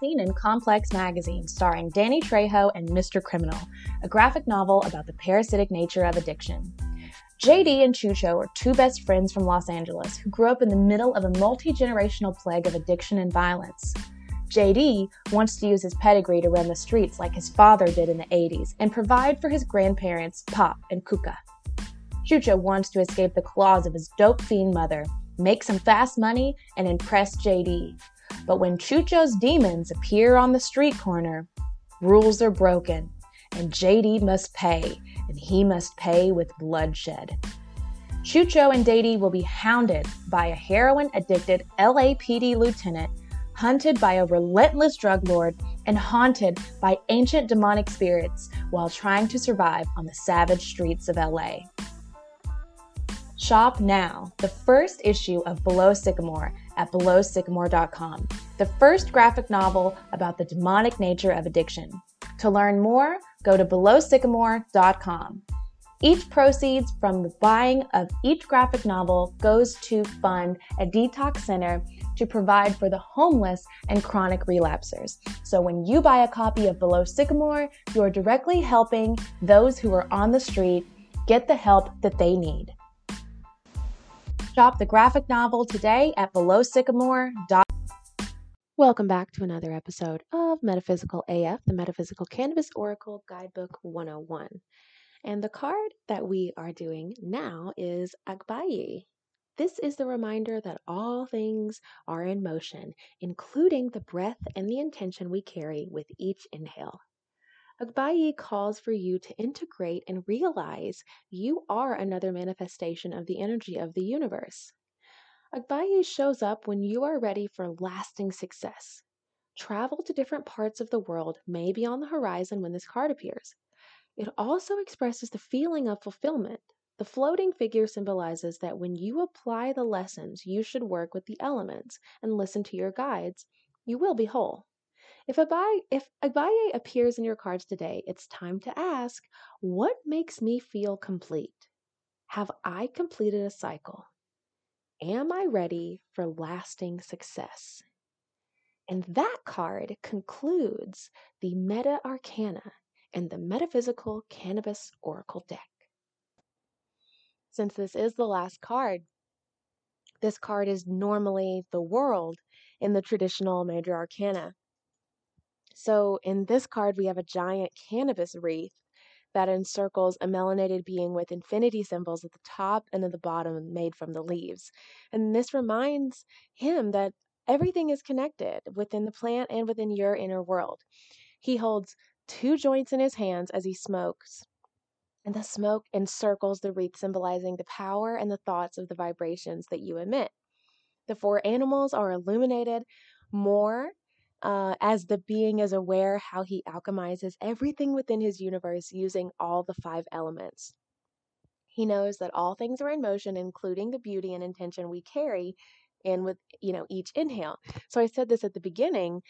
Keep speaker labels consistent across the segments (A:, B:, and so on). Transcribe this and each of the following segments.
A: Seen in Complex Magazine, starring Danny Trejo and Mr. Criminal, a graphic novel about the parasitic nature of addiction. JD and Chucho are two best friends from Los Angeles who grew up in the middle of a multi generational plague of addiction and violence. JD wants to use his pedigree to run the streets like his father did in the 80s and provide for his grandparents, Pop and Kuka. Chucho wants to escape the claws of his dope fiend mother, make some fast money, and impress JD. But when Chucho's demons appear on the street corner, rules are broken, and JD must pay and he must pay with bloodshed. Chucho and JD will be hounded by a heroin addicted LAPD lieutenant, hunted by a relentless drug lord, and haunted by ancient demonic spirits while trying to survive on the savage streets of LA. Shop now the first issue of Below Sycamore at belowsycamore.com, the first graphic novel about the demonic nature of addiction. To learn more, go to belowsycamore.com. Each proceeds from the buying of each graphic novel goes to fund a detox center to provide for the homeless and chronic relapsers. So when you buy a copy of Below Sycamore, you are directly helping those who are on the street get the help that they need. Shop the graphic novel today at belowsycamore.com.
B: Welcome back to another episode of Metaphysical AF, the Metaphysical Cannabis Oracle Guidebook 101. And the card that we are doing now is Agbaye. This is the reminder that all things are in motion, including the breath and the intention we carry with each inhale. Agbaye calls for you to integrate and realize you are another manifestation of the energy of the universe. Agbaye shows up when you are ready for lasting success. Travel to different parts of the world may be on the horizon when this card appears. It also expresses the feeling of fulfillment. The floating figure symbolizes that when you apply the lessons, you should work with the elements and listen to your guides. You will be whole. If Agbaye, if Agbaye appears in your cards today, it's time to ask, what makes me feel complete? Have I completed a cycle? Am I ready for lasting success? And that card concludes the Meta Arcana and the Metaphysical Cannabis Oracle deck. Since this is the last card, this card is normally the world in the traditional major arcana. So in this card, we have a giant cannabis wreath that encircles a melanated being with infinity symbols at the top and at the bottom made from the leaves. And this reminds him that everything is connected within the plant and within your inner world. He holds two joints in his hands as he smokes. And the smoke encircles the wreath, symbolizing the power and the thoughts of the vibrations that you emit. The four animals are illuminated more uh, as the being is aware how he alchemizes everything within his universe using all the five elements. He knows that all things are in motion, including the beauty and intention we carry in with you know each inhale. So I said this at the beginning.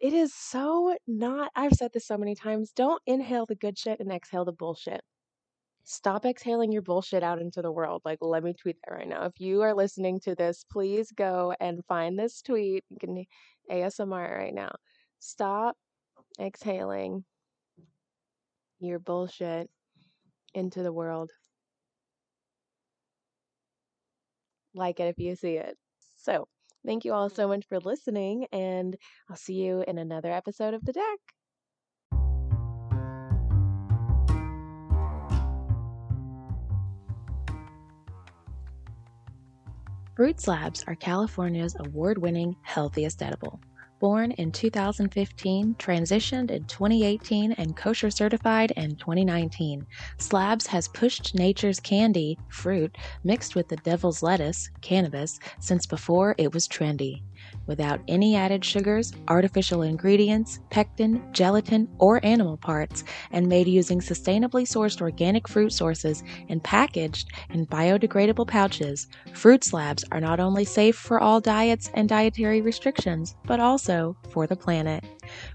B: it is so not, I've said this so many times don't inhale the good shit and exhale the bullshit. Stop exhaling your bullshit out into the world. Like, let me tweet that right now. If you are listening to this, please go and find this tweet. You can ASMR right now. Stop exhaling your bullshit into the world. Like it if you see it. So, thank you all so much for listening, and I'll see you in another episode of The Deck. Fruit Slabs are California's award winning healthiest edible. Born in 2015, transitioned in 2018, and kosher certified in 2019, Slabs has pushed nature's candy, fruit, mixed with the devil's lettuce, cannabis, since before it was trendy without any added sugars, artificial ingredients, pectin, gelatin, or animal parts, and made using sustainably sourced organic fruit sources and packaged in biodegradable pouches, fruit slabs are not only safe for all diets and dietary restrictions, but also for the planet.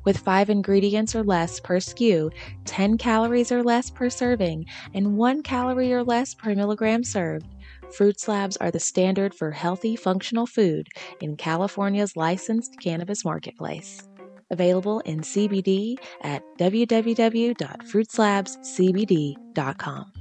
B: With 5 ingredients or less per SKU, 10 calories or less per serving, and 1 calorie or less per milligram served, Fruit slabs are the standard for healthy, functional food in California's licensed cannabis marketplace. Available in CBD at www.fruitslabscbd.com.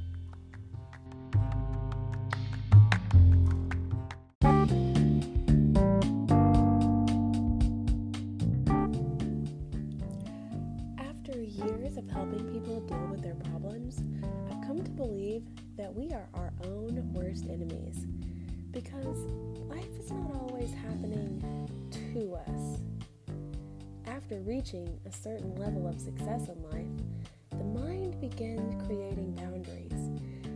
C: years of helping people deal with their problems, I've come to believe that we are our own worst enemies because life is not always happening to us. After reaching a certain level of success in life, the mind begins creating boundaries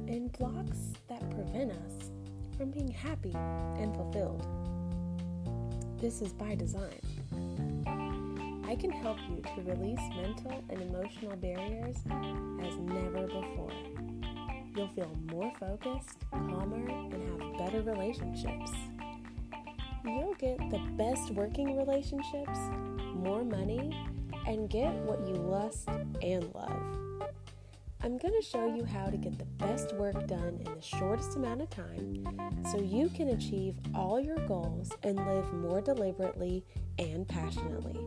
C: and blocks that prevent us from being happy and fulfilled. This is by design. I can help you to release mental and emotional barriers as never before. You'll feel more focused, calmer, and have better relationships. You'll get the best working relationships, more money, and get what you lust and love. I'm going to show you how to get the best work done in the shortest amount of time so you can achieve all your goals and live more deliberately and passionately.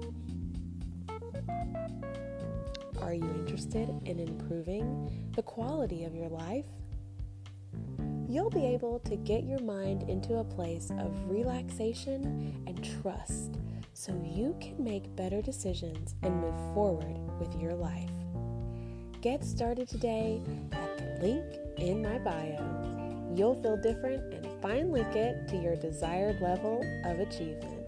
C: Are you interested in improving the quality of your life? You'll be able to get your mind into a place of relaxation and trust so you can make better decisions and move forward with your life. Get started today at the link in my bio. You'll feel different and finally get to your desired level of achievement.